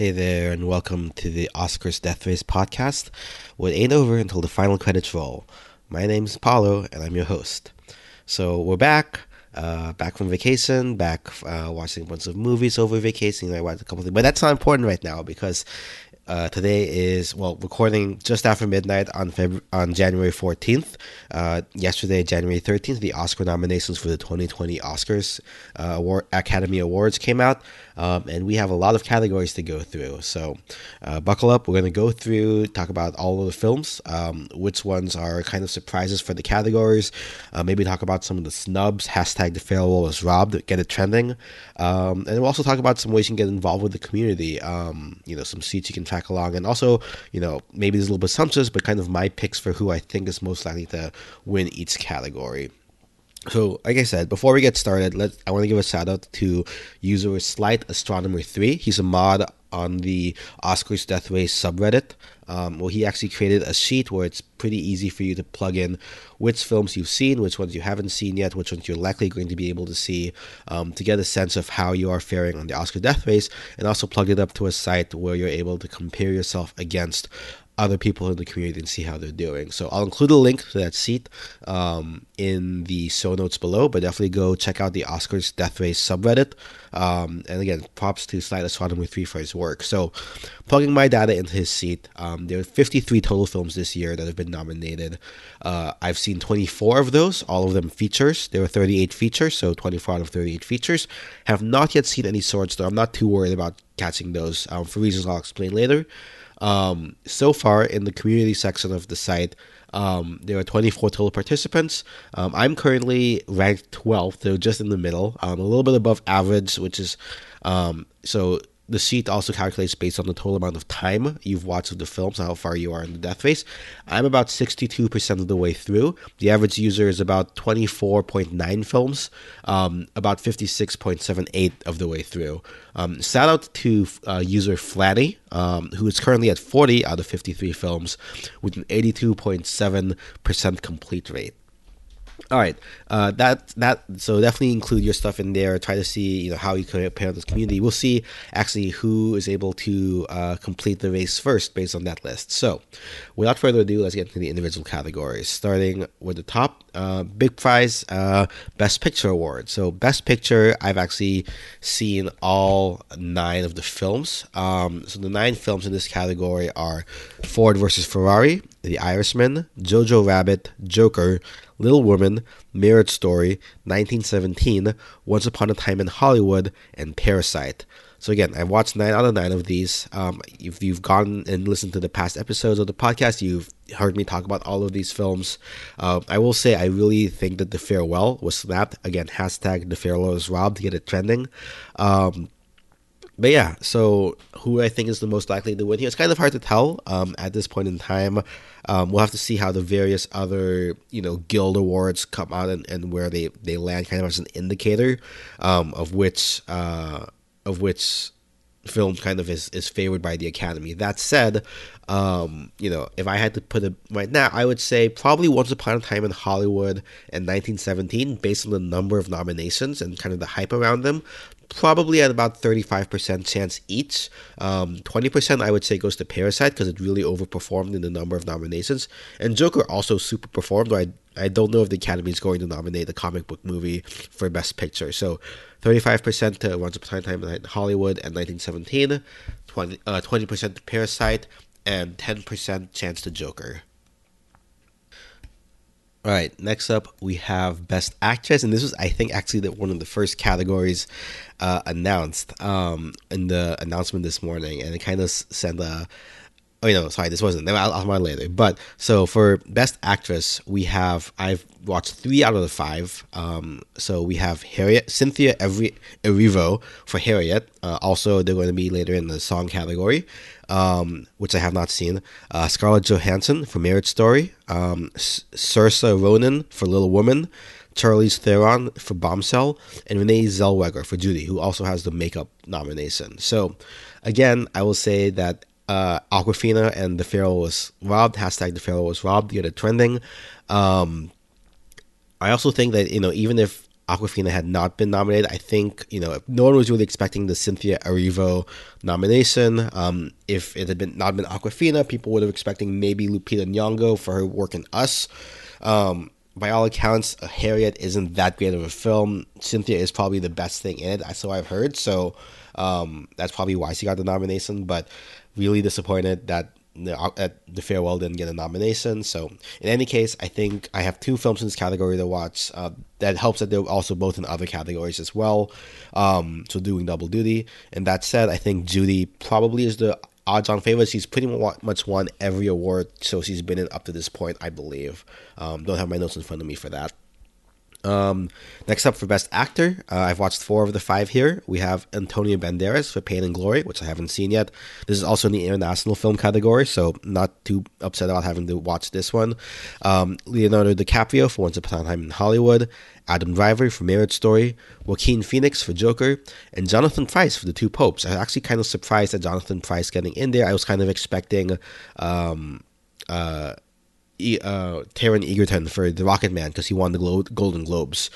Hey there, and welcome to the Oscars Death Race podcast. It ain't over until the final credits roll. My name's Paulo, and I'm your host. So we're back, uh, back from vacation, back uh, watching a bunch of movies over vacation. I watched a couple things, but that's not important right now because uh, today is well recording just after midnight on Feb- on January 14th. Uh, yesterday, January 13th, the Oscar nominations for the 2020 Oscars uh, Award- Academy Awards came out, um, and we have a lot of categories to go through. So, uh, buckle up. We're going to go through talk about all of the films, um, which ones are kind of surprises for the categories. Uh, maybe talk about some of the snubs. Hashtag the farewell was robbed. Get it trending, um, and we'll also talk about some ways you can get involved with the community. Um, you know, some seats you can along, and also, you know, maybe there's a little bit assumptions, but kind of my picks for who I think is most likely to win each category. So, like I said, before we get started, let I want to give a shout out to user Slight Astronomer Three. He's a mod on the Oscars Death Race subreddit. Um, well, he actually created a sheet where it's pretty easy for you to plug in which films you've seen, which ones you haven't seen yet, which ones you're likely going to be able to see, um, to get a sense of how you are faring on the Oscar Death Race, and also plug it up to a site where you're able to compare yourself against other people in the community and see how they're doing. So I'll include a link to that seat um, in the show notes below, but definitely go check out the Oscars Death Race subreddit. Um, and again, props to Slight Astronomy 3 for his work. So plugging my data into his seat, um, there are 53 total films this year that have been nominated. Uh, I've seen 24 of those, all of them features. There were 38 features, so 24 out of 38 features. Have not yet seen any shorts, though I'm not too worried about catching those um, for reasons I'll explain later. Um, so far, in the community section of the site, um, there are 24 total participants. Um, I'm currently ranked 12th, so just in the middle, um, a little bit above average, which is um, so the seat also calculates based on the total amount of time you've watched of the films, how far you are in the death race. I'm about 62% of the way through. The average user is about 24.9 films, um, about 56.78 of the way through. Um, shout out to uh, user Flatty, um, who is currently at 40 out of 53 films with an 82.7% complete rate. All right, uh, that that so definitely include your stuff in there. Try to see you know how you can compare this community. We'll see actually who is able to uh, complete the race first based on that list. So, without further ado, let's get into the individual categories. Starting with the top, uh, big prize, uh, best picture award. So, best picture, I've actually seen all nine of the films. Um, so the nine films in this category are Ford versus Ferrari, The Irishman, Jojo Rabbit, Joker. Little Woman, Marriage Story, 1917, Once Upon a Time in Hollywood, and Parasite. So again, I've watched nine out of nine of these. Um, if you've gone and listened to the past episodes of the podcast, you've heard me talk about all of these films. Uh, I will say I really think that The Farewell was snapped. Again, hashtag The Farewell was robbed to get it trending. Um, but yeah, so who I think is the most likely to win here? It's kind of hard to tell um, at this point in time. Um, we'll have to see how the various other you know guild awards come out and, and where they, they land, kind of as an indicator um, of which uh, of which film kind of is, is favored by the Academy. That said, um, you know, if I had to put it right now, I would say probably Once Upon a Time in Hollywood in 1917, based on the number of nominations and kind of the hype around them probably at about 35% chance each. Um, 20% I would say goes to Parasite because it really overperformed in the number of nominations. And Joker also super performed. I, I don't know if the Academy is going to nominate a comic book movie for Best Picture. So 35% to Once Upon a Time in Hollywood and 1917, 20, uh, 20% to Parasite, and 10% chance to Joker. All right, next up we have Best Actress, and this was, I think, actually the, one of the first categories uh, announced um, in the announcement this morning, and it kind of sent a. Oh no, sorry, this wasn't. I'll, I'll later. But so for Best Actress, we have I've watched three out of the five. Um, so we have Harriet, Cynthia Every Erivo for Harriet. Uh, also, they're going to be later in the song category um, which I have not seen. Uh, Scarlett Johansson for Marriage Story. Um, Saoirse Ronan for Little Woman. Charlize Theron for Bombshell, and Renee Zellweger for Judy, who also has the makeup nomination. So, again, I will say that uh, Awkwafina and The Farewell was robbed. Hashtag The Farewell was robbed. Get it trending. Um, I also think that you know even if Awkwafina had not been nominated. I think you know no one was really expecting the Cynthia Erivo nomination. Um, if it had been not been Awkwafina, people would have expecting maybe Lupita Nyong'o for her work in Us. Um, by all accounts, Harriet isn't that great of a film. Cynthia is probably the best thing in it, so I've heard. So um, that's probably why she got the nomination. But really disappointed that the, the farewell didn't get a nomination. So in any case, I think I have two films in this category to watch. Uh, that helps that they're also both in other categories as well. Um, so doing double duty. And that said, I think Judy probably is the odds-on favorite. She's pretty much won every award, so she's been in up to this point, I believe. Um, don't have my notes in front of me for that. Um, next up for Best Actor, uh, I've watched four of the five here. We have Antonio Banderas for Pain and Glory, which I haven't seen yet. This is also in the international film category, so not too upset about having to watch this one. Um, Leonardo DiCaprio for Once Upon a Time in Hollywood, Adam Driver for Marriage Story, Joaquin Phoenix for Joker, and Jonathan Pryce for The Two Popes. I was actually kind of surprised at Jonathan Pryce getting in there. I was kind of expecting. Um, uh, uh, Taron Egerton for The Rocket Man because he won the Glo- Golden Globes.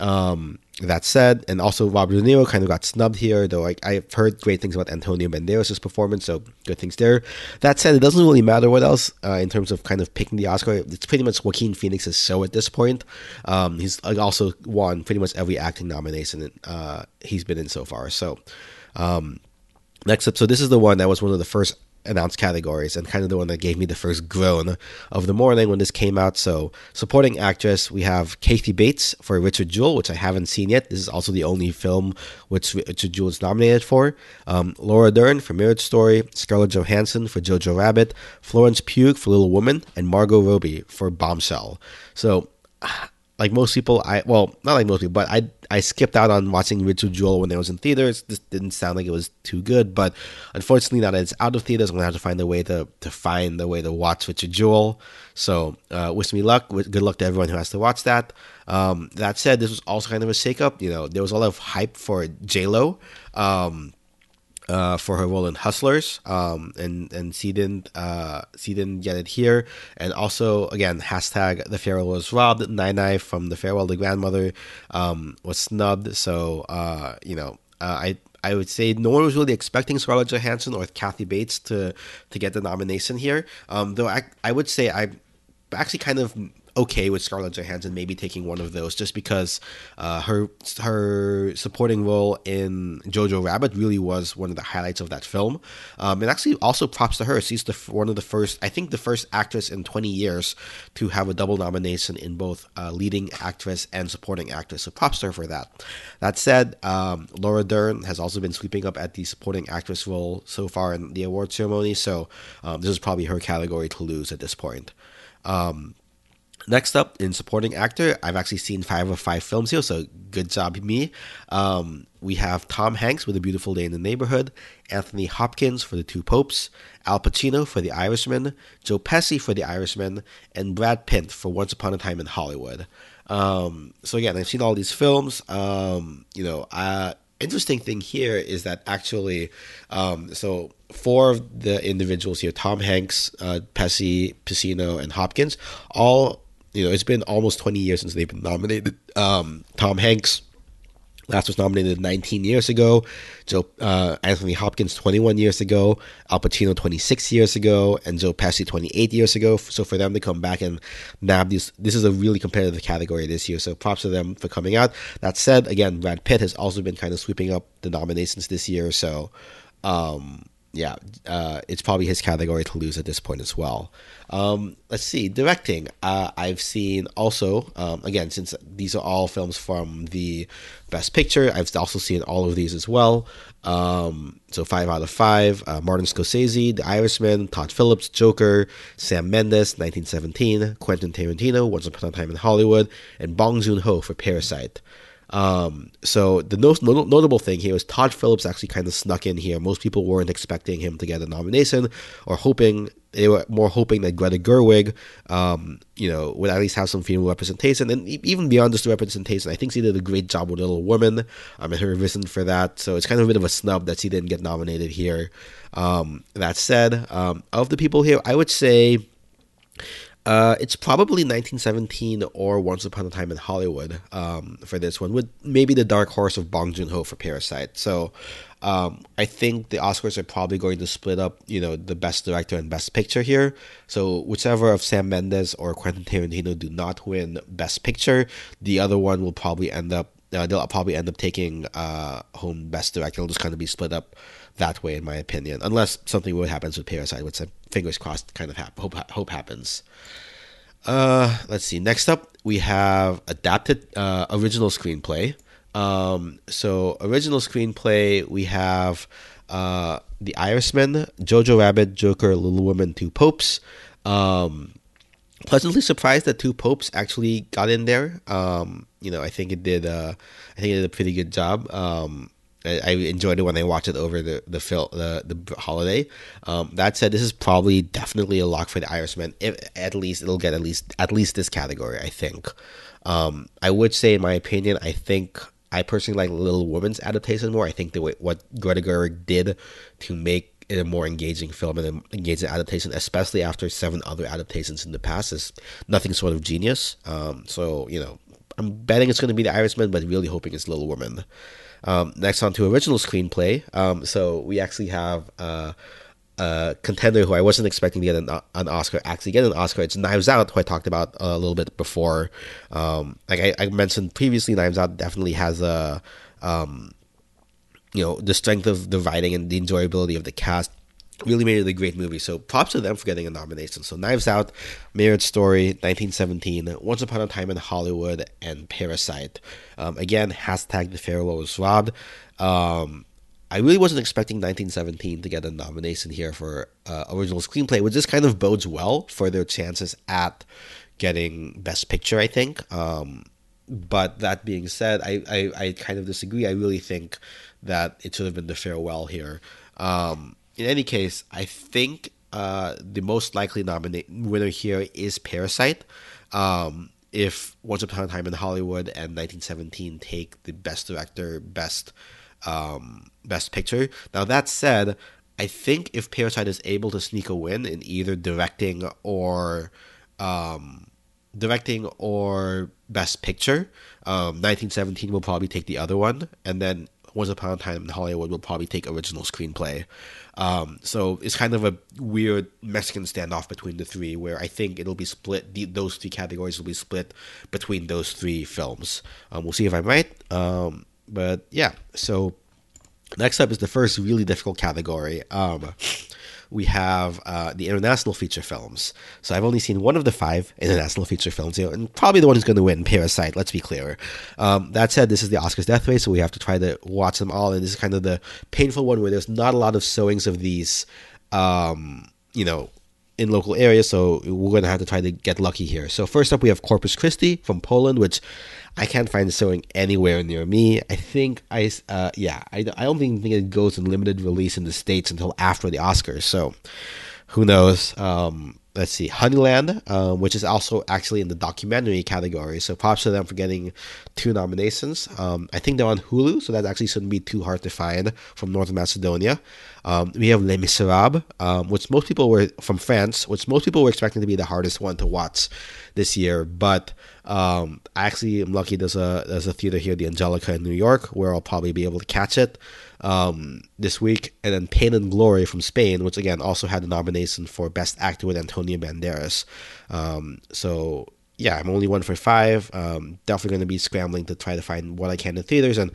Um, that said, and also Robert De Niro kind of got snubbed here, though I, I've heard great things about Antonio Banderas' performance, so good things there. That said, it doesn't really matter what else uh, in terms of kind of picking the Oscar. It's pretty much Joaquin Phoenix's show at this point. Um, he's also won pretty much every acting nomination uh, he's been in so far. So, um, next up, so this is the one that was one of the first announced categories and kind of the one that gave me the first groan of the morning when this came out. So, supporting actress, we have Kathy Bates for Richard Jewell, which I haven't seen yet. This is also the only film which Richard Jewell is nominated for. Um, Laura Dern for Marriage Story, Scarlett Johansson for Jojo Rabbit, Florence Pugh for Little Woman, and Margot Robbie for Bombshell. So, like most people, I well, not like most people, but I I skipped out on watching Richard Jewell when it was in theaters. This didn't sound like it was too good, but unfortunately, now that it's out of theaters, I'm gonna have to find a way to to find the way to watch Richard Jewell. So, uh, wish me luck. Good luck to everyone who has to watch that. Um, that said, this was also kind of a shakeup. You know, there was a lot of hype for J Lo. Um, uh, for her role in Hustlers, um, and and she didn't uh, she didn't get it here. And also, again, hashtag the farewell was robbed. Nai from the farewell the grandmother um, was snubbed. So uh, you know, uh, I I would say no one was really expecting Scarlett Johansson or Kathy Bates to to get the nomination here. Um, though I I would say I actually kind of okay with Scarlett Johansson maybe taking one of those just because uh, her her supporting role in Jojo Rabbit really was one of the highlights of that film. Um, and actually, also props to her. She's the one of the first, I think, the first actress in 20 years to have a double nomination in both uh, leading actress and supporting actress. So props to her for that. That said, um, Laura Dern has also been sweeping up at the supporting actress role so far in the award ceremony. So um, this is probably her category to lose at this point. Um, Next up, in supporting actor, I've actually seen five of five films here, so good job me. Um, we have Tom Hanks with A Beautiful Day in the Neighborhood, Anthony Hopkins for The Two Popes, Al Pacino for The Irishman, Joe Pesci for The Irishman, and Brad Pitt for Once Upon a Time in Hollywood. Um, so again, I've seen all these films. Um, you know, uh, interesting thing here is that actually, um, so four of the individuals here, Tom Hanks, uh, Pesci, Pacino, and Hopkins, all you know, it's been almost 20 years since they've been nominated. Um, Tom Hanks last was nominated 19 years ago. Joe uh, Anthony Hopkins 21 years ago. Al Pacino 26 years ago, and Joe Pesci 28 years ago. So for them to come back and nab these, this is a really competitive category this year. So props to them for coming out. That said, again, Brad Pitt has also been kind of sweeping up the nominations this year. So. Um, yeah, uh, it's probably his category to lose at this point as well. Um, let's see, directing. Uh, I've seen also, um, again, since these are all films from the Best Picture, I've also seen all of these as well. Um, so five out of five. Uh, Martin Scorsese, The Irishman, Todd Phillips, Joker, Sam Mendes, 1917, Quentin Tarantino, Once Upon a Time in Hollywood, and Bong Joon Ho for Parasite. Um, so the most notable thing here is Todd Phillips actually kind of snuck in here. Most people weren't expecting him to get a nomination, or hoping they were more hoping that Greta Gerwig, um, you know, would at least have some female representation, and even beyond just the representation, I think she did a great job with Little Woman. Um, and her reason for that, so it's kind of a bit of a snub that she didn't get nominated here. Um, that said, um, of the people here, I would say Uh, it's probably 1917 or Once Upon a Time in Hollywood um, for this one, with maybe the dark horse of Bong Joon Ho for Parasite. So um, I think the Oscars are probably going to split up, you know, the best director and best picture here. So whichever of Sam Mendes or Quentin Tarantino do not win best picture, the other one will probably end up. Uh, they'll probably end up taking uh, home best director. It'll just kind of be split up that way, in my opinion, unless something would happens with Parasite, which I'm fingers crossed kind of hope hope happens. Uh, let's see. Next up, we have adapted uh, original screenplay. Um, so original screenplay, we have uh, The Irishman, Jojo Rabbit, Joker, Little Women, Two Popes. Um, pleasantly surprised that Two Popes actually got in there. Um, you know, I think it did. Uh, I think it did a pretty good job. Um, I, enjoyed it when I watched it over the the film the the holiday. Um, that said, this is probably definitely a lock for the Irishman. If at least it'll get at least at least this category, I think. Um, I would say, in my opinion, I think I personally like Little Woman's adaptation more. I think the way what Greta Gerwig did to make it a more engaging film and an engaging adaptation, especially after seven other adaptations in the past, is nothing sort of genius. Um, so you know, I'm betting it's going to be The Irishman, but really hoping it's Little Woman. Um, next on to original screenplay. Um, so we actually have uh, a contender who I wasn't expecting to get an, an, Oscar actually get an Oscar. It's Knives Out, who I talked about a little bit before. Um, like I, I, mentioned previously, Knives Out definitely has a um, you know the strength of the writing and the enjoyability of the cast really made it a great movie. So props to them for getting a nomination. So Knives Out, Marriage Story, 1917, Once Upon a Time in Hollywood, and Parasite. Um, again, hashtag the farewell was robbed. Um, I really wasn't expecting 1917 to get a nomination here for uh, original screenplay, which just kind of bodes well for their chances at getting Best Picture. I think. Um, but that being said, I, I, I kind of disagree. I really think that it should have been the farewell here. Um, in any case, I think uh, the most likely nominate winner here is Parasite. Um, if Once Upon a Time in Hollywood and 1917 take the Best Director, Best um, Best Picture. Now that said, I think if Parasite is able to sneak a win in either directing or um, directing or Best Picture, um, 1917 will probably take the other one, and then Once Upon a Time in Hollywood will probably take original screenplay. Um, so it's kind of a weird Mexican standoff between the three, where I think it'll be split. The, those three categories will be split between those three films. Um, we'll see if I'm right. Um, but yeah, so next up is the first really difficult category. We have uh, the international feature films. So I've only seen one of the five international feature films, you know, and probably the one who's going to win, Parasite. Let's be clear. Um, that said, this is the Oscars death race, so we have to try to watch them all, and this is kind of the painful one where there's not a lot of showings of these, um, you know, in local areas. So we're going to have to try to get lucky here. So first up, we have Corpus Christi from Poland, which I can't find it showing anywhere near me. I think I, uh, yeah, I, I don't even think it goes in limited release in the States until after the Oscars. So who knows? Um, let's see, Honeyland, um, which is also actually in the documentary category. So props to them for getting two nominations. Um, I think they're on Hulu, so that actually shouldn't be too hard to find from North Macedonia. Um, we have Les Miserables, um, which most people were from France, which most people were expecting to be the hardest one to watch this year. But um, I actually am lucky there's a there's a theater here, the Angelika in New York, where I'll probably be able to catch it um, this week, and then Pain and Glory from Spain, which again also had a nomination for Best Actor with Antonio Banderas. Um, so yeah, I'm only one for five. Um, definitely going to be scrambling to try to find what I can in theaters and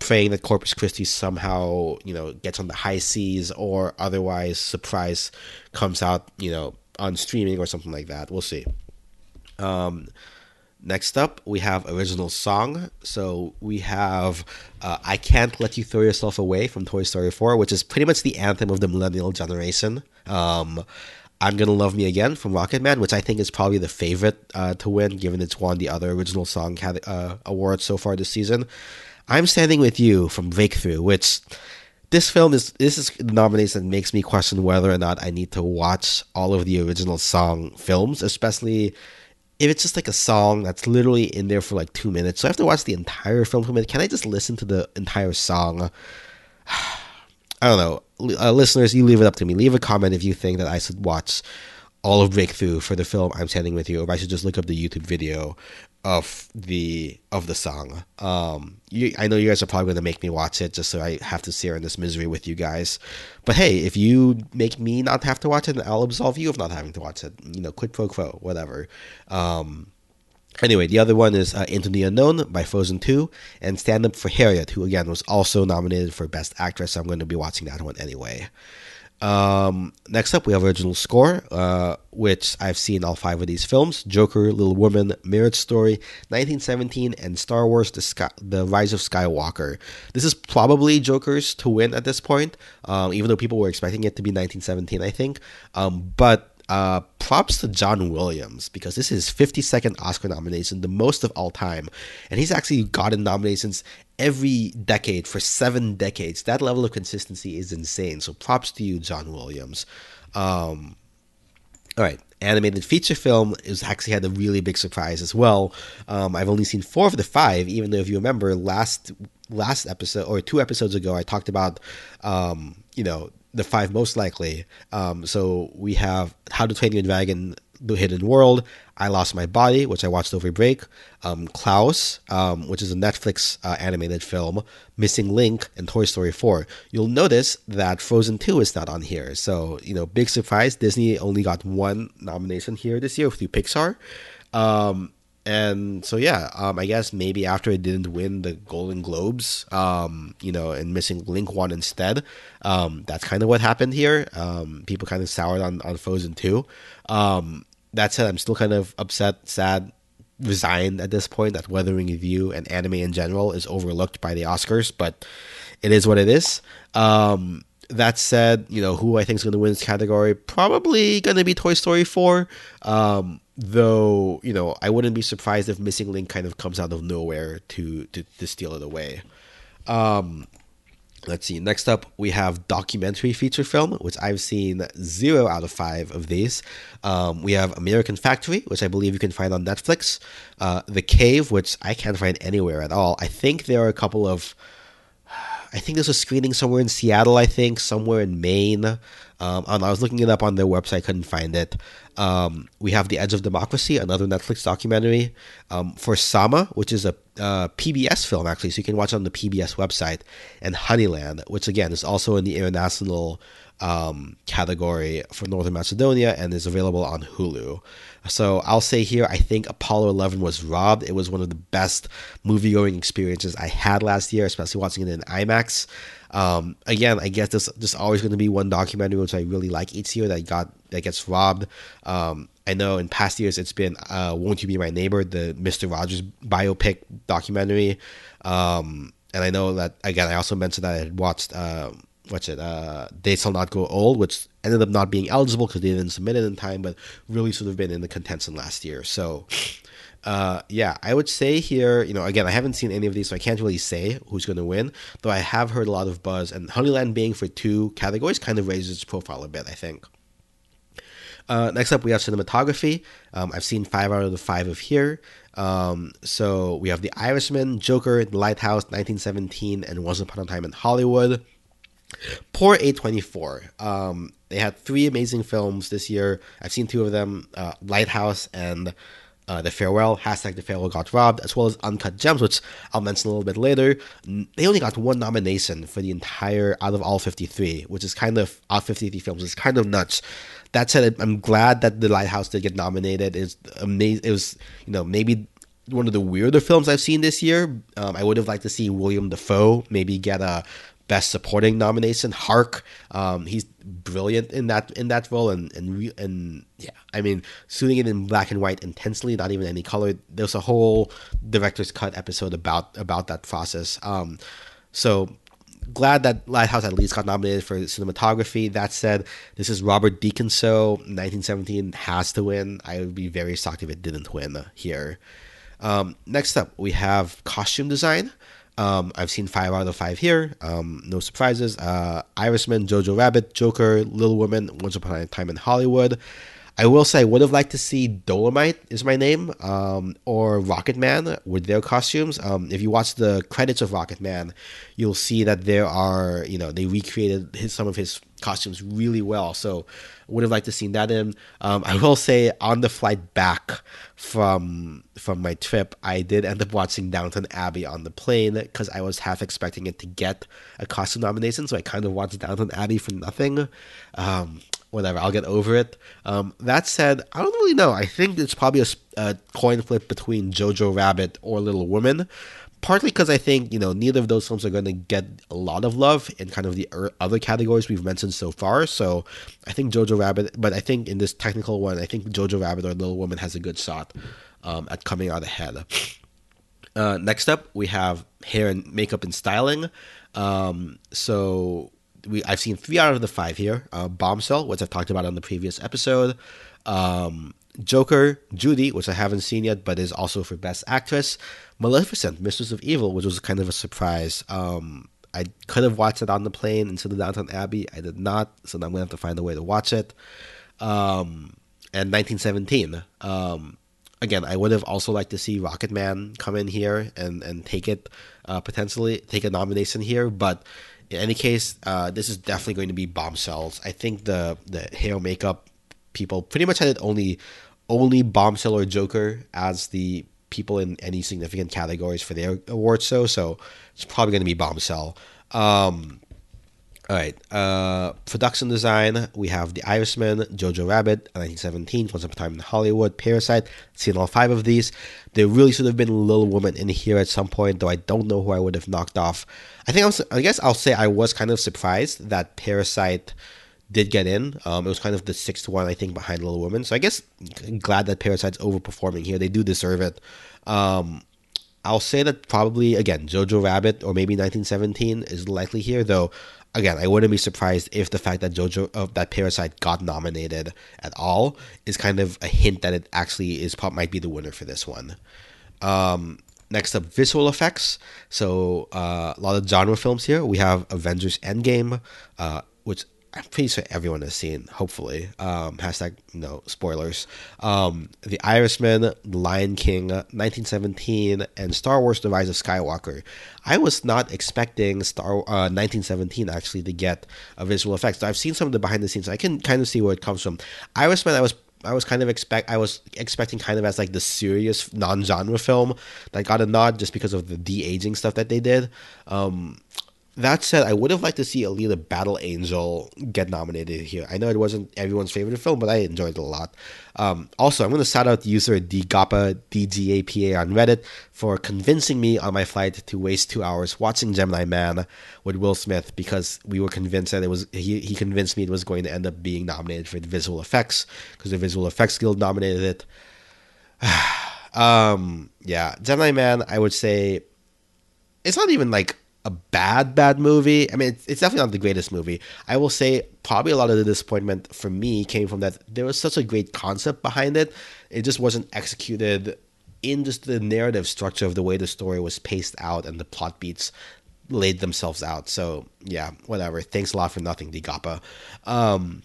praying that Corpus Christi somehow you know gets on the high seas or otherwise surprise comes out you know on streaming or something like that. We'll see. Um, Next up, we have original song. So we have uh, "I Can't Let You Throw Yourself Away" from Toy Story 4, which is pretty much the anthem of the millennial generation. Um, "I'm Gonna Love Me Again" from Rocket Man, which I think is probably the favorite uh, to win, given it's won the other original song uh, awards so far this season. "I'm Standing with You" from Breakthrough, which this film is this is the nomination that makes me question whether or not I need to watch all of the original song films, especially if it's just like a song that's literally in there for like two minutes, so I have to watch the entire film for a minute. Can I just listen to the entire song? I don't know. Uh, listeners, you leave it up to me. Leave a comment if you think that I should watch all of Breakthrough for the film I'm Standing With You, or I should just look up the YouTube video of the of the song. Um, you, I know you guys are probably going to make me watch it just so I have to share in this misery with you guys. But hey, if you make me not have to watch it, I'll absolve you of not having to watch it. You know, quid pro quo, whatever. Um, Anyway, the other one is uh, Into the Unknown by Frozen 2 and Stand Up for Harriet, who again was also nominated for Best Actress. So I'm going to be watching that one anyway. Um, next up, we have original score, uh, which I've seen all five of these films: Joker, Little Woman, Marriage Story, 1917, and Star Wars: The, Sky- the Rise of Skywalker. This is probably Joker's to win at this point, um, even though people were expecting it to be 1917, I think. Um, but uh, props to John Williams because this is his 52nd Oscar nomination, the most of all time. And he's actually gotten nominations every decade for seven decades. That level of consistency is insane. So props to you, John Williams. Um, all right, animated feature film is actually had a really big surprise as well. Um, I've only seen four of the five, even though if you remember last last episode or two episodes ago, I talked about um, you know the five most likely. Um, so we have How to Train Your Dragon, The Hidden World, I Lost My Body, which I watched over break, um, Klaus, um, which is a Netflix uh, animated film, Missing Link, and Toy Story 4. You'll notice that Frozen 2 is not on here. So, you know, big surprise, Disney only got one nomination here this year through Pixar. Um, and so yeah, um, I guess maybe after it didn't win the Golden Globes, um, you know, and missing Link one instead, um, that's kind of what happened here. Um, people kind of soured on on Frozen two. Um, that said, I'm still kind of upset, sad, resigned at this point that Weathering with You and anime in general is overlooked by the Oscars, but it is what it is. Um, that said, you know who I think is going to win this category probably going to be Toy Story four. Um, though you know I wouldn't be surprised if Missing Link kind of comes out of nowhere to to, to steal it away. Um, let's see. Next up, we have documentary feature film, which I've seen zero out of five of these. Um, we have American Factory, which I believe you can find on Netflix. Uh, the Cave, which I can't find anywhere at all. I think there are a couple of. I think there's a screening somewhere in Seattle. I think somewhere in Maine. Um, and I was looking it up on their website, couldn't find it. Um, we have The Edge of Democracy, another Netflix documentary. Um, for Sama, which is a uh, PBS film, actually, so you can watch it on the PBS website. And Honeyland, which again is also in the international um, category for Northern Macedonia and is available on Hulu. So I'll say here, I think Apollo 11 was robbed. It was one of the best movie going experiences I had last year, especially watching it in IMAX. Um, again, I guess there's just always going to be one documentary which I really like each year that got that gets robbed. Um, I know in past years it's been uh, "Won't You Be My Neighbor," the Mister Rogers biopic documentary, um, and I know that again. I also mentioned that I had watched uh, what's it? Uh, "They Shall Not Grow Old," which ended up not being eligible because they didn't submit it in time, but really should have been in the contention last year. So uh, yeah, I would say here, you know, again, I haven't seen any of these, so I can't really say who's going to win. Though I have heard a lot of buzz, and Honeyland being for two categories kind of raises its profile a bit, I think. Uh, next up, we have cinematography. Um, I've seen five out of the five of here. Um, so we have The Irishman, Joker, The Lighthouse, 1917, and Once Upon a Time in Hollywood. Poor A24. Um, they had three amazing films this year. I've seen two of them uh, Lighthouse and uh, The Farewell, hashtag The Farewell got robbed, as well as Uncut Gems, which I'll mention a little bit later. They only got one nomination for the entire out of all 53, which is kind of out 53 films. It's kind of nuts. That said, I'm glad that The Lighthouse did get nominated. It's amazing. It was, you know, maybe one of the weirder films I've seen this year. Um, I would have liked to see William Dafoe maybe get a Best Supporting nomination. Hark, um, he's brilliant in that in that role, and and and yeah, I mean, shooting it in black and white intensely, not even any color. There's a whole director's cut episode about about that process. Um, so glad that Lighthouse at least got nominated for cinematography. That said, this is Robert Deakins, 1917 has to win. I would be very shocked if it didn't win here. Um, next up, we have costume design. Um, I've seen five out of five here. Um, no surprises. Uh, Irishman, Jojo Rabbit, Joker, Little Women, Once Upon a Time in Hollywood. I will say I would have liked to see Dolemite is my name, um, or Rocket Man with their costumes. Um, if you watch the credits of Rocket Man, you'll see that there are you know they recreated his, some of his costumes really well. So would have liked to seen that in. Um, I will say on the flight back from from my trip, I did end up watching Downton Abbey on the plane because I was half expecting it to get a costume nomination. So I kind of watched Downton Abbey for nothing. Um, whatever, I'll get over it. Um, that said, I don't really know. I think it's probably a, a coin flip between Jojo Rabbit or Little Women partly because I think you know neither of those films are going to get a lot of love in kind of the other categories we've mentioned so far. So I think Jojo Rabbit, but I think in this technical one, I think Jojo Rabbit or Little Woman has a good shot um, at coming out ahead. Uh, next up, we have hair and makeup and styling. Um, so we I've seen three out of the five here. Uh, Bombshell, which I've talked about on the previous episode. Um, Joker, Judy, which I haven't seen yet, but is also for Best Actress. Maleficent, Mistress of Evil, which was kind of a surprise. Um, I could have watched it on the plane into the Downton Abbey. I did not, so I'm gonna have to find a way to watch it. Um, and 1917. Um, again, I would have also liked to see Rocket Man come in here and and take it uh, potentially take a nomination here, but in any case, uh, this is definitely going to be bombshells. I think the the hair makeup people pretty much had it only only bombshell or Joker as the people in any significant categories for their award show. So it's probably going to be Bombshell. Um, all right. Uh, production design. We have The Irishman, Jojo Rabbit, 1917, Once Upon a Time in Hollywood, Parasite. Seen all five of these. There really should have been Little Woman in here at some point, though I don't know who I would have knocked off. I think I'm, I guess I'll say I was kind of surprised that Parasite did get in. Um, it was kind of the sixth one, I think, behind Little Women. So I guess glad that Parasite's overperforming here. They do deserve it. Um, I'll say that probably again Jojo Rabbit or maybe 1917 is likely here, though. Again, I wouldn't be surprised if the fact that Jojo uh, that Parasite got nominated at all is kind of a hint that it actually is pop might be the winner for this one. Um, next up, visual effects. So uh, a lot of genre films here. We have Avengers Endgame, uh, which I'm pretty sure everyone has seen, hopefully. Um, hashtag no spoilers. Um, the Irishman, The Lion King, 1917, and Star Wars: The Rise of Skywalker. I was not expecting Star uh, 1917 actually to get a visual effects. So I've seen some of the behind the scenes. So I can kind of see where it comes from. Irishman, I was I was kind of expect I was expecting kind of as like the serious non-genre film that got a nod just because of the de aging stuff that they did. Um, that said, I would have liked to see Alita Battle Angel get nominated here. I know it wasn't everyone's favorite film, but I enjoyed it a lot. Um, also, I'm going to shout out the user DGAPA, DGAPA on Reddit for convincing me on my flight to waste two hours watching Gemini Man with Will Smith because we were convinced that it was, he, he convinced me it was going to end up being nominated for the visual effects because the Visual Effects Guild nominated it. um, yeah, Gemini Man, I would say it's not even like a bad bad movie. I mean, it's, it's, definitely not the greatest movie. I will say probably a lot of the disappointment for me came from that there was such a great concept behind it. It just wasn't executed in just the narrative structure of the way the story was paced out and the plot beats laid themselves out. So yeah, whatever. Thanks a lot for nothing, Digapa. Um,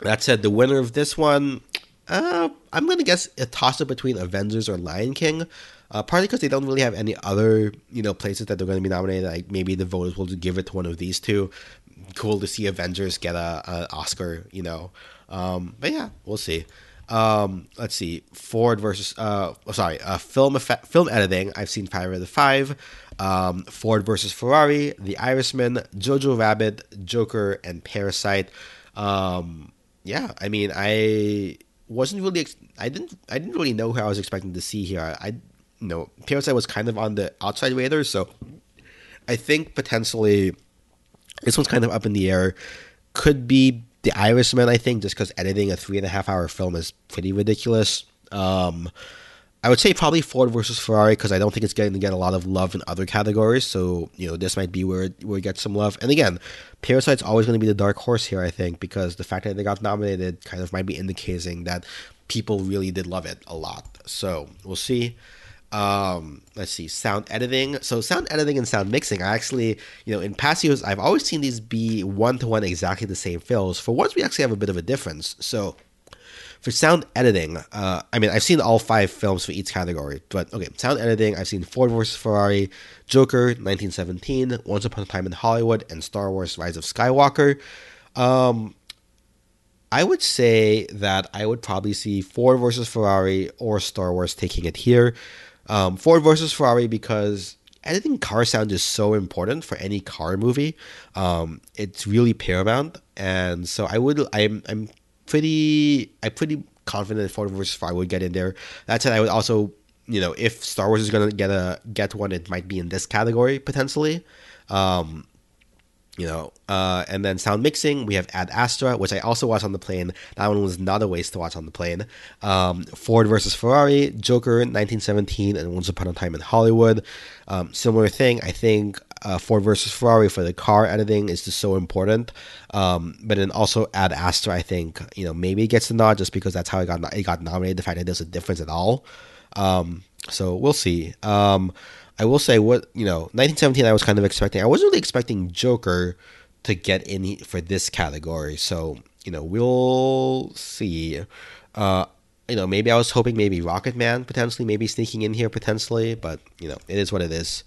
that said, the winner of this one, uh, I'm gonna guess a toss up between Avengers or Lion King. Uh, partly because they don't really have any other you know places that they're going to be nominated. Like maybe the voters will give it to one of these two. Cool to see Avengers get a, a Oscar, you know. Um, but yeah, we'll see. Um, let's see, Ford versus uh, oh, sorry, uh, film effect, film editing. I've seen five of the five. Um, Ford versus Ferrari, The Irishman, Jojo Rabbit, Joker, and Parasite. Um, yeah, I mean, I wasn't really, ex- I didn't, I didn't really know who I was expecting to see here. I you know, Parasite was kind of on the outside radar, so I think potentially this one's kind of up in the air. Could be The Irishman, I think, just because editing a three and a half hour film is pretty ridiculous. Um, I would say probably Ford versus Ferrari because I don't think it's going to get a lot of love in other categories. So you know this might be where where it gets some love. And again, Parasite's always going to be the dark horse here, I think, because the fact that they got nominated kind of might be indicating that people really did love it a lot. So we'll see. Um, let's see, sound editing. So sound editing and sound mixing. I actually, you know, in past years, I've always seen these be one to one exactly the same fills. For once, we actually have a bit of a difference. So for sound editing, uh, I mean, I've seen all five films for each category, but okay, sound editing, I've seen Ford vs. Ferrari, Joker, 1917, Once Upon a Time in Hollywood, and Star Wars Rise of Skywalker. Um, I would say that I would probably see Ford versus Ferrari or Star Wars taking it here. Um, Ford versus Ferrari because editing car sound is so important for any car movie. Um, it's really paramount, and so I would I'm I'm pretty I'm pretty confident Ford versus Ferrari would get in there. That said, I would also you know if Star Wars is gonna get a get one, it might be in this category potentially. Um, you know, uh, and then sound mixing, we have Ad Astra, which I also watched on the plane. That one was not a waste to watch on the plane. Um, Ford versus Ferrari, Joker, 1917, and Once Upon a Time in Hollywood. Um, similar thing, I think uh, Ford versus Ferrari for the car editing is just so important. Um, but then also Ad Astra, I think, you know, maybe it gets the nod just because that's how it got it got nominated. The fact that there's a difference at all. Um, so we'll see. I will say what you know, 1917. I was kind of expecting. I wasn't really expecting Joker to get in for this category. So you know, we'll see. Uh, you know, maybe I was hoping maybe Rocket Man potentially, maybe sneaking in here potentially, but you know, it is what it is.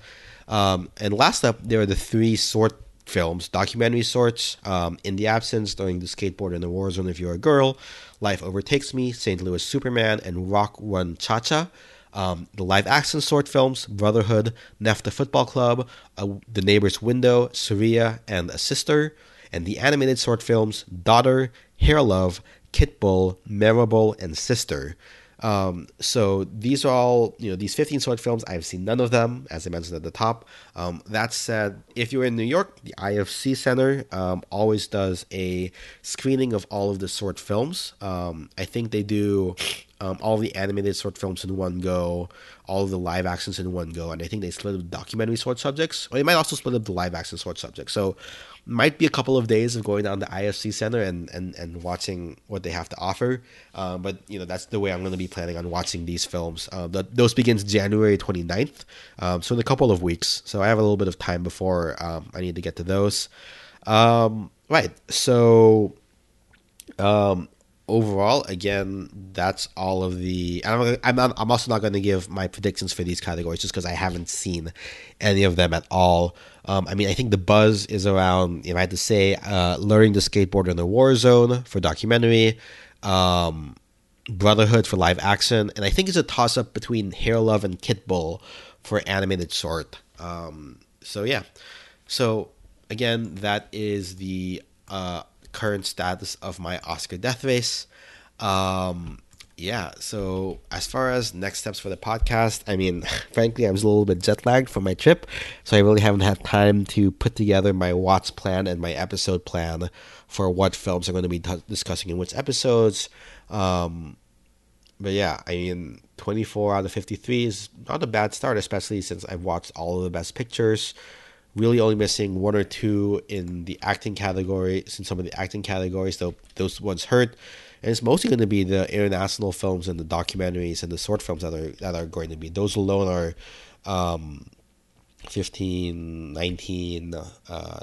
Um, and last up, there are the three sort films, documentary sorts. Um, in the absence, during the skateboard in the war zone, if you're a girl, Life Overtakes Me, St. Louis Superman, and Walk Run Cha Cha. Um, the live action short films Brotherhood, NEFTA Football Club, uh, The Neighbor's Window, Saria, and A Sister, and the animated short films Daughter, Hair Love, Kitbull, Memorable, and Sister. Um, so these are all, you know, these 15 short films. I've seen none of them, as I mentioned at the top. Um, that said, if you're in New York, the IFC Center um, always does a screening of all of the short films. Um, I think they do um, all the animated short films in one go, all the live actions in one go, and I think they split up the documentary short subjects, or they might also split up the live action short subjects. So might be a couple of days of going down to IFC Center and, and, and watching what they have to offer. Uh, but, you know, that's the way I'm going to be planning on watching these films. Uh, the, those begins January 29th, um, so in a couple of weeks. So I have a little bit of time before um, I need to get to those. Um, right, so um, overall, again, that's all of the. I'm, I'm, I'm also not going to give my predictions for these categories just because I haven't seen any of them at all. Um, I mean, I think the buzz is around, if I had to say, uh, learning to skateboard in the war zone for documentary, um, Brotherhood for live action, and I think it's a toss up between Hair Love and Kitbull for animated short. Um, so yeah, so again, that is the uh, current status of my Oscar death race. Um, yeah, so as far as next steps for the podcast, I mean, frankly, I was a little bit jet lagged from my trip, so I really haven't had time to put together my watch plan and my episode plan for what films I'm going to be t- discussing in which episodes. Um, but yeah, I mean, 24 out of 53 is not a bad start, especially since I've watched all of the best pictures really only missing one or two in the acting category, since some of the acting categories, though those ones hurt. And it's mostly going to be the international films and the documentaries and the short films that are that are going to be. Those alone are um, 15, 19, uh,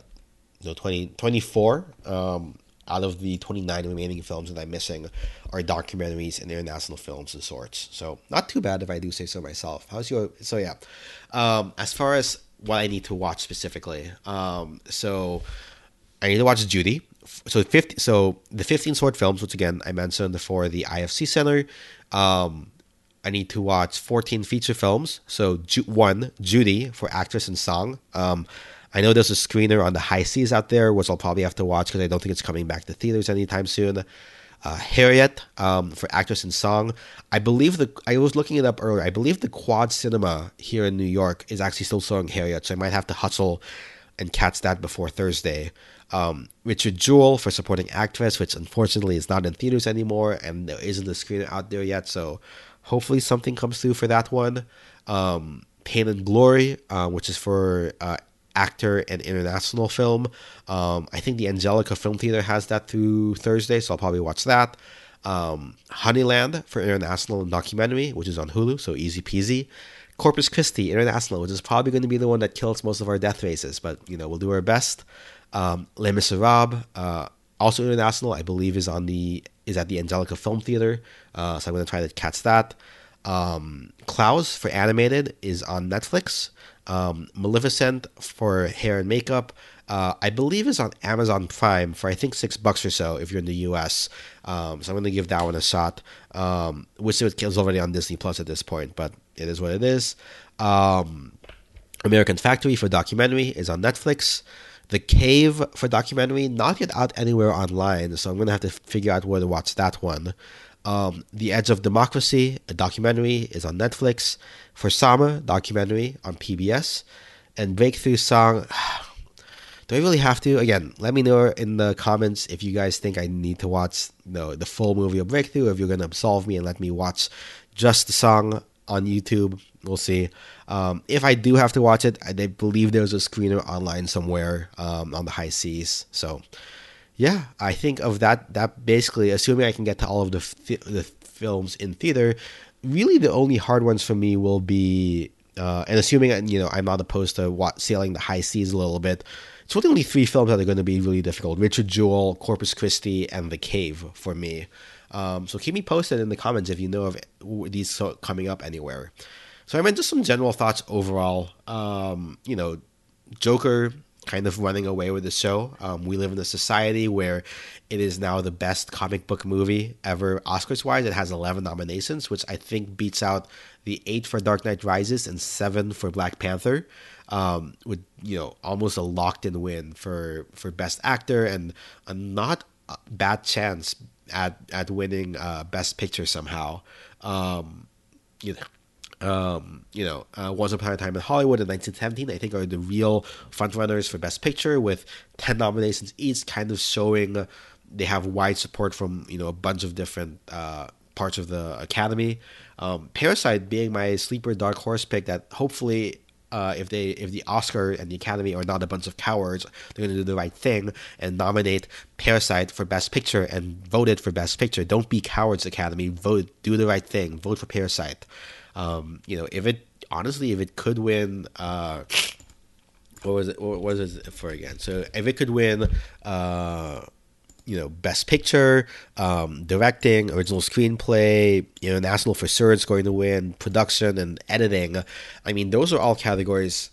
no, 20, 24 um, out of the 29 remaining films that I'm missing are documentaries and international films and sorts. So not too bad if I do say so myself. How's your so yeah. Um, as far as what I need to watch specifically. Um, so I need to watch Judy. So 50, so the 15 short films, which again I mentioned for the IFC Center. Um, I need to watch 14 feature films. So Ju- one Judy for actress and song. Um, I know there's a screener on the high seas out there, which I'll probably have to watch because I don't think it's coming back to theaters anytime soon uh, Harriet um, for actress and song. I believe the I was looking it up earlier. I believe the Quad Cinema here in New York is actually still showing Harriet, so I might have to hustle and catch that before Thursday. Um, Richard Jewell for supporting actress, which unfortunately is not in theaters anymore, and there isn't a screener out there yet. So hopefully something comes through for that one. Um, Pain and Glory, uh, which is for uh, actor and international film. Um, I think the Angelika Film Theater has that through Thursday, so I'll probably watch that. Um, Honeyland for international documentary, which is on Hulu, so easy peasy. Corpus Christi International, which is probably going to be the one that kills most of our death races, but you know we'll do our best. Um, Les Miserables, uh, also international, I believe, is on the is at the Angelika Film Theater, uh, so I'm going to try to catch that. Um, Klaus for animated is on Netflix. Um, Maleficent for hair and makeup, uh, I believe is on Amazon Prime for I think six bucks or so if you're in the U.S. Um, so I'm going to give that one a shot. Um, which is already on Disney Plus at this point, but it is what it is. Um, American Factory for documentary is on Netflix. The Cave for documentary not yet out anywhere online, so I'm gonna have to figure out where to watch that one. Um, the Edge of Democracy, a documentary, is on Netflix. For Sama, documentary on PBS. And Breakthrough Song, do I really have to? Again, let me know in the comments if you guys think I need to watch know, the full movie of Breakthrough, if you're gonna absolve me and let me watch just the song on YouTube. We'll see. Um, if I do have to watch it, I believe there's a screener online somewhere um, on the high seas. So, yeah, I think of that. That basically, assuming I can get to all of the the films in theater, really the only hard ones for me will be, uh, and assuming you know I'm not opposed to what, sailing the high seas a little bit. It's really only three films that are going to be really difficult: Richard Jewell, Corpus Christi, and The Cave for me. Um, so keep me posted in the comments if you know of these coming up anywhere. So I mean, just some general thoughts overall. Um, you know, Joker kind of running away with the show. Um, we live in a society where it is now the best comic book movie ever, Oscars wise. It has 11 nominations, which I think beats out the eight for Dark Knight Rises and seven for Black Panther. Um, with you know almost a locked in win for for best actor and a not bad chance at at winning uh, best picture somehow. Um, you know, um, you know, uh, Once Upon a Time in Hollywood in 1917, I think are the real frontrunners for Best Picture with 10 nominations each, kind of showing they have wide support from, you know, a bunch of different uh, parts of the Academy. Um, Parasite being my sleeper dark horse pick that hopefully uh, if they if the Oscar and the Academy are not a bunch of cowards, they're going to do the right thing and nominate Parasite for Best Picture and vote it for Best Picture. Don't be cowards, Academy. Vote, do the right thing. Vote for Parasite. Um, you know, if it honestly, if it could win, uh, what was it? What was it for again? So if it could win, uh, you know, best picture, um, directing, original screenplay, you know, national for sure it's going to win, production and editing. I mean, those are all categories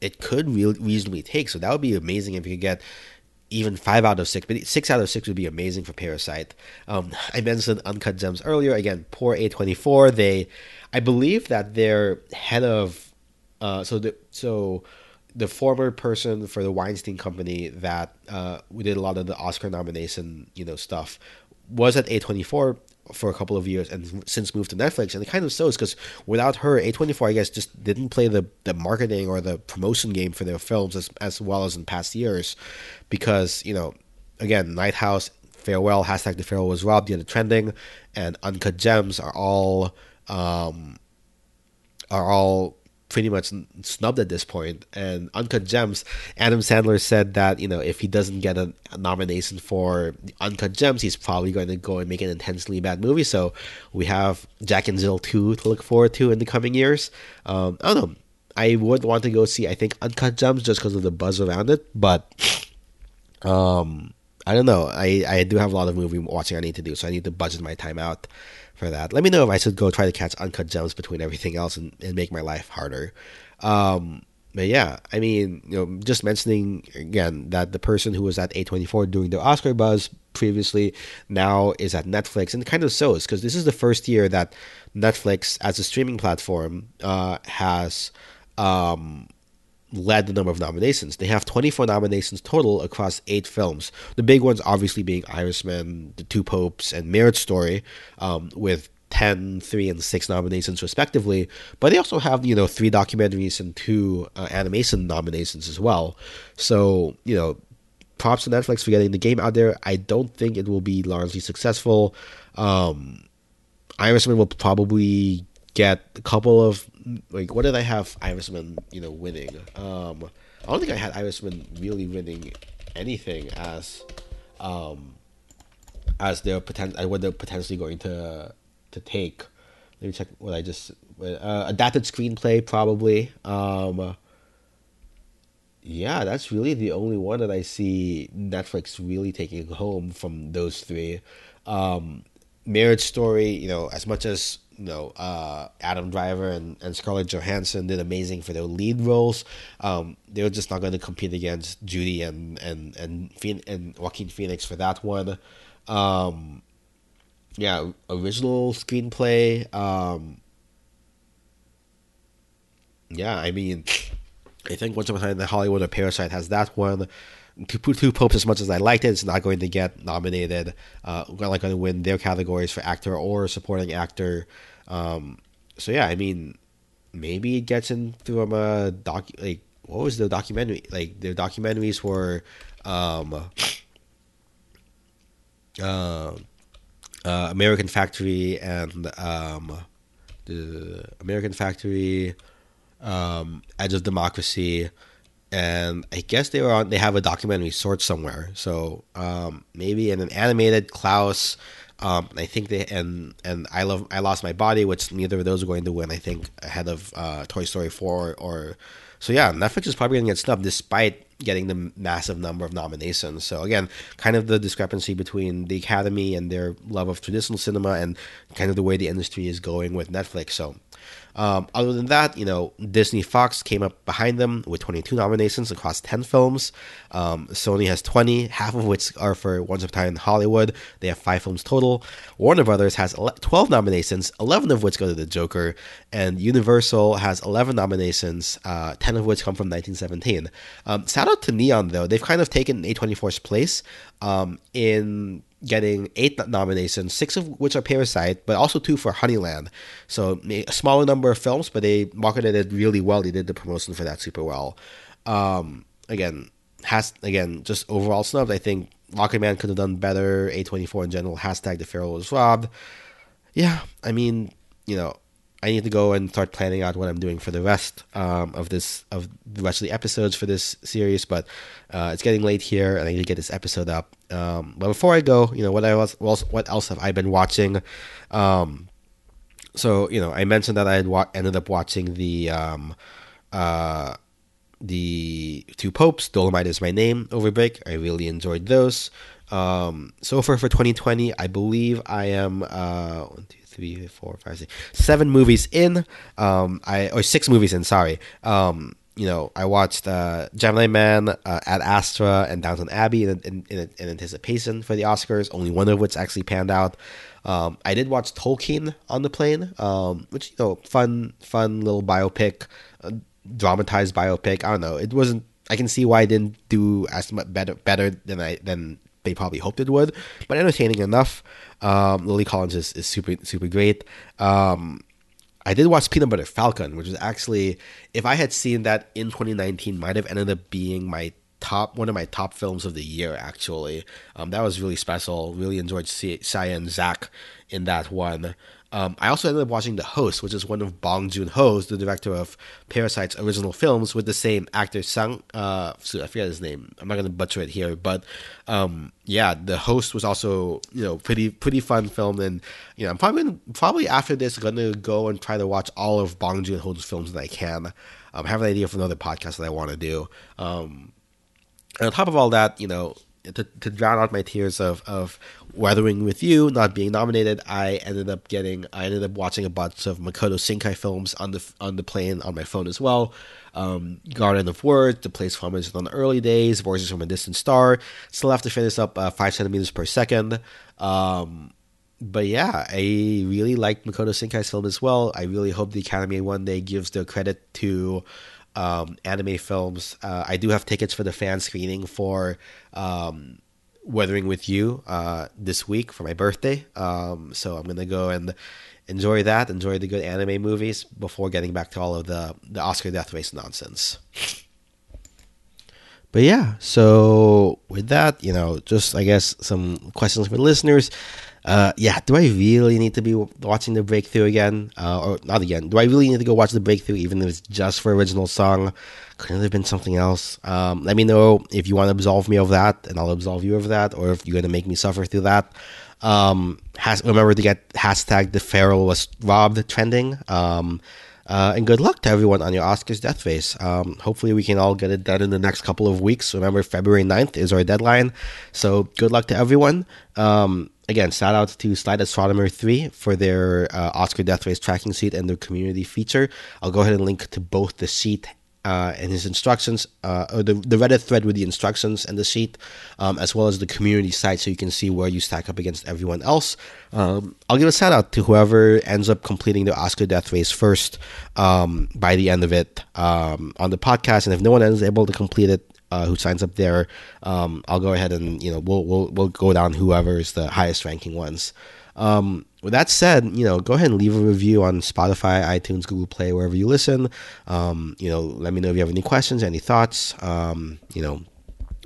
it could re- reasonably take. So that would be amazing if you could get even five out of six, but six out of six would be amazing for Parasite. Um, I mentioned Uncut Gems earlier. Again, poor A24. They, I believe that their head of, uh, so the so the former person for the Weinstein Company that uh, we did a lot of the Oscar nomination, you know, stuff was at A24 for a couple of years and since moved to Netflix. And it kind of shows because without her, A24, I guess, just didn't play the, the marketing or the promotion game for their films as, as well as in past years. Because, you know, again, Night House, Farewell, hashtag the Farewell was robbed, the trending, and Uncut Gems are all um, are all pretty much snubbed at this point. And Uncut Gems, Adam Sandler said that you know if he doesn't get a, nomination for Uncut Gems, he's probably going to go and make an intensely bad movie. So we have Jack and Jill two to look forward to in the coming years. Um, I don't know. I would want to go see. I think Uncut Gems just because of the buzz around it, but um, I don't know. I I do have a lot of movie watching I need to do, so I need to budget my time out for that. Let me know if I should go try to catch uncut gems between everything else and, and make my life harder. Um, but yeah, I mean, you know, just mentioning again that the person who was at A24 doing the Oscar buzz previously now is at Netflix, and it kind of shows because this is the first year that Netflix, as a streaming platform, uh, has um, led the number of nominations. They have 24 nominations total across eight films. The big ones, obviously, being Irishman, The Two Popes, and Marriage Story, um, with 10, 3, and 6 nominations respectively. But they also have, you know, three documentaries and two uh, animation nominations as well. So, you know, props to Netflix for getting the game out there. I don't think it will be largely successful. Um, Irishman will probably get a couple of like what did I have Irishman you know winning? Um, I don't think I had Irishman really winning anything as um, as they're potent what they're potentially going to to take. Let me check what I just uh, adapted screenplay probably. Um, yeah, that's really the only one that I see Netflix really taking home from those three. Um, Marriage Story, you know, as much as you know, uh, Adam Driver and, and Scarlett Johansson did amazing for their lead roles. Um, they were just not going to compete against Judy and and and and Joaquin Phoenix for that one. Um, yeah, original screenplay. Um, yeah, I mean, I think Once Upon a Time in Hollywood or Parasite has that one. Two, Popes, as much as I liked it, it's not going to get nominated. Uh, not going to win their categories for actor or supporting actor. Um, so yeah, I mean, maybe it gets into um, a doc. Like, what was the documentary? Like, the documentaries were, um, uh, uh, American Factory and um, the American Factory, um, Edge of Democracy, and I guess they were on. They have a documentary sort somewhere. So um, maybe in an animated Klaus. Um, I think they and and I love I lost my body, which neither of those are going to win. I think ahead of uh, Toy Story four or, or so yeah, Netflix is probably going to get snubbed despite getting the massive number of nominations. So again, kind of the discrepancy between the Academy and their love of traditional cinema and kind of the way the industry is going with Netflix. So um, other than that, you know, Disney Fox came up behind them with 22 nominations across 10 films. Um, Sony has 20, half of which are for Once Upon a Time in Hollywood. They have five films total. Warner Brothers has 12 nominations, 11 of which go to The Joker. And Universal has 11 nominations, uh, 10 of which come from 1917. Um, shout out to Neon, though. They've kind of taken A24's place um, in getting eight nominations, six of which are Parasite, but also two for Honeyland. So a smaller number of films, but they marketed it really well. They did the promotion for that super well. Um, again, has again just overall snubbed. I think Rocketman could have done better. A24 in general. Hashtag the Farewell was robbed. Yeah, I mean, you know, I need to go and start planning out what I'm doing for the rest um, of this of the rest of the episodes for this series. But uh, it's getting late here, and I need to get this episode up. Um, but before I go, you know what I else? What else have I been watching? Um, so you know, I mentioned that I had wa- ended up watching the um, uh, the two popes. Dolemite is my name over break. I really enjoyed those. Um, so far for 2020, I believe I am uh, one, two, three, four, five, six, seven movies in. Um, I or six movies in. Sorry. Um, you know, I watched uh, Gemini Man, uh, Ad Astra, and Downton Abbey in, in, in, in, anticipation for the Oscars. Only one of which actually panned out. Um, I did watch Tolkien on the plane, um, which you know, fun, fun little biopic, uh, dramatized biopic. I don't know. It wasn't. I can see why I didn't do as much better better than I than they probably hoped it would, but entertaining enough. Um, Lily Collins is, is super super great. Um, I did watch Peanut Butter Falcon, which was actually, if I had seen that in 2019, might have ended up being my top one of my top films of the year. Actually, um, that was really special. Really enjoyed Shia and Zach in that one. Um, I also ended up watching The Host, which is one of Bong Joon Ho's, the director of Parasite's original films, with the same actor Sang. Uh, I forget his name. I'm not going to butcher it here, but um, yeah, The Host was also you know pretty pretty fun film, and you know I'm probably probably after this going to go and try to watch all of Bong Joon Ho's films that I can. Um, I have an idea for another podcast that I want to do. Um, and on top of all that, you know, to, to drown out my tears of, of weathering with you not being nominated i ended up getting i ended up watching a bunch of makoto shinkai films on the on the plane on my phone as well um, garden of words the place from is on the early days voices from a distant star still have to finish up uh, five centimeters per second um, but yeah, I really liked Makoto Shinkai's film as well. I really hope the Academy one day gives their credit to um, anime films. Uh, I do have tickets for the fan screening for um, Weathering with You uh, this week for my birthday. Um, so I'm gonna go and enjoy that, enjoy the good anime movies before getting back to all of the the Oscar death race nonsense. But yeah, so with that, you know, just I guess some questions for listeners uh, yeah, do I really need to be watching the breakthrough again? Uh, or not again? Do I really need to go watch the breakthrough, even if it's just for original song? Couldn't have been something else. Um, let me know if you want to absolve me of that, and I'll absolve you of that, or if you're gonna make me suffer through that. Um, has remember to get hashtag the Farewell was robbed trending. Um, uh, and good luck to everyone on your Oscars death race. Um, hopefully, we can all get it done in the next couple of weeks. Remember, February 9th is our deadline. So, good luck to everyone. Um, again, shout out to Slight Astronomer 3 for their uh, Oscar Death Race tracking sheet and their community feature. I'll go ahead and link to both the sheet uh, and his instructions, uh, or the, the Reddit thread with the instructions and the sheet, um, as well as the community site so you can see where you stack up against everyone else. Um, I'll give a shout out to whoever ends up completing the Oscar Death Race first um, by the end of it um, on the podcast. And if no one is able to complete it, uh, who signs up there, um, I'll go ahead and you know we'll we'll we'll go down whoever is the highest ranking ones. Um, with that said, you know, go ahead and leave a review on Spotify, iTunes, Google Play, wherever you listen. Um, you know, let me know if you have any questions, any thoughts. Um, you know,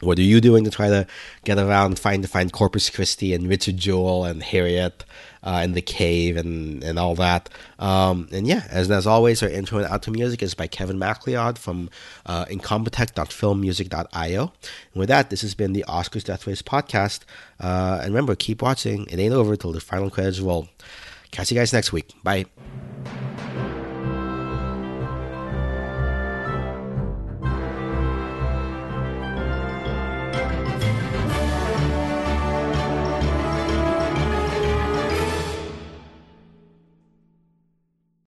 what are you doing to try to get around, find to find Corpus Christi and Richard Jewell and Harriet uh, in the cave and and all that? Um, and yeah, as as always, our intro and outro music is by Kevin MacLeod from uh, incompetech.filmmusic.io. And with that, this has been the Oscars Death Race podcast. Uh, and remember, keep watching. It ain't over till the final credits roll. Catch you guys next week. Bye.